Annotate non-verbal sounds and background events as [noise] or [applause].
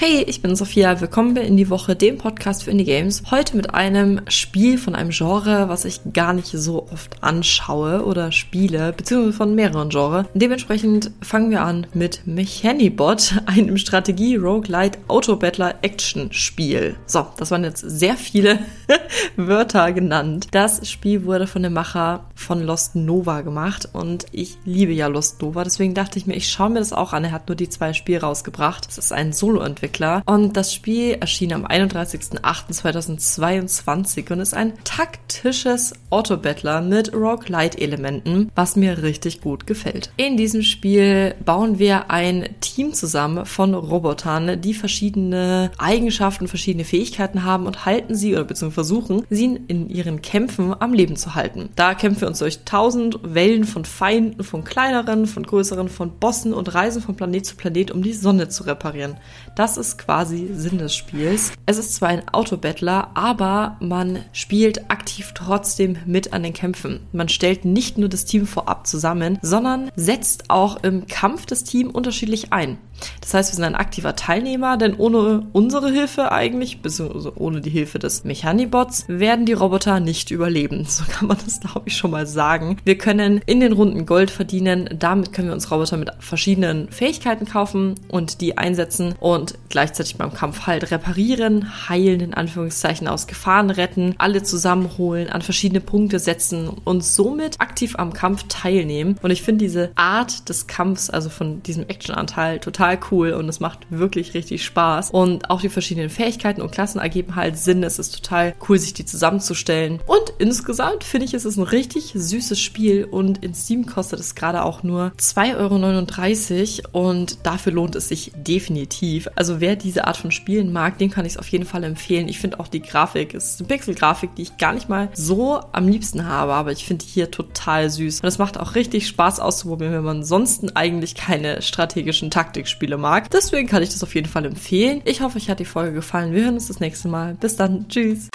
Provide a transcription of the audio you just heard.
Hey, ich bin Sophia. Willkommen in die Woche, dem Podcast für Indie Games. Heute mit einem Spiel von einem Genre, was ich gar nicht so oft anschaue oder spiele, beziehungsweise von mehreren Genres. Dementsprechend fangen wir an mit Mechanibot, [laughs] einem Strategie-Roguelite-Auto-Battler-Action-Spiel. So, das waren jetzt sehr viele [laughs] Wörter genannt. Das Spiel wurde von dem Macher von Lost Nova gemacht und ich liebe ja Lost Nova, deswegen dachte ich mir, ich schaue mir das auch an. Er hat nur die zwei Spiele rausgebracht. Es ist ein Solo-Entwickler Entwickler. Und das Spiel erschien am 31.08.2022 und ist ein taktisches Auto-Battler mit Roguelite-Elementen, was mir richtig gut gefällt. In diesem Spiel bauen wir ein Team zusammen von Robotern, die verschiedene Eigenschaften, verschiedene Fähigkeiten haben und halten sie oder beziehungsweise versuchen, sie in ihren Kämpfen am Leben zu halten. Da kämpfen wir uns durch tausend Wellen von Feinden, von kleineren, von größeren, von Bossen und reisen von Planet zu Planet, um die Sonne zu reparieren. Das ist quasi Sinn des Spiels. Es ist zwar ein Autobattler, aber man spielt aktiv trotzdem mit an den Kämpfen. Man stellt nicht nur das Team vorab zusammen, sondern setzt auch im Kampf das Team unterschiedlich ein. Das heißt, wir sind ein aktiver Teilnehmer, denn ohne unsere Hilfe eigentlich, beziehungsweise ohne die Hilfe des Mechanibots, werden die Roboter nicht überleben. So kann man das, glaube ich, schon mal sagen. Wir können in den Runden Gold verdienen. Damit können wir uns Roboter mit verschiedenen Fähigkeiten kaufen und die einsetzen und gleichzeitig beim Kampf halt reparieren, heilen, in Anführungszeichen aus Gefahren retten, alle zusammenholen, an verschiedene Punkte setzen und somit aktiv am Kampf teilnehmen. Und ich finde diese Art des Kampfs, also von diesem Actionanteil, total total cool und es macht wirklich richtig Spaß. Und auch die verschiedenen Fähigkeiten und Klassen ergeben halt Sinn. Es ist total cool, sich die zusammenzustellen. Und insgesamt finde ich, es ist ein richtig süßes Spiel und in Steam kostet es gerade auch nur 2,39 Euro und dafür lohnt es sich definitiv. Also wer diese Art von Spielen mag, dem kann ich es auf jeden Fall empfehlen. Ich finde auch die Grafik ist eine Pixel-Grafik, die ich gar nicht mal so am liebsten habe, aber ich finde hier total süß. Und es macht auch richtig Spaß auszuprobieren, wenn man sonst eigentlich keine strategischen Taktikspiele Spiele mag. Deswegen kann ich das auf jeden Fall empfehlen. Ich hoffe, euch hat die Folge gefallen. Wir hören uns das nächste Mal. Bis dann. Tschüss.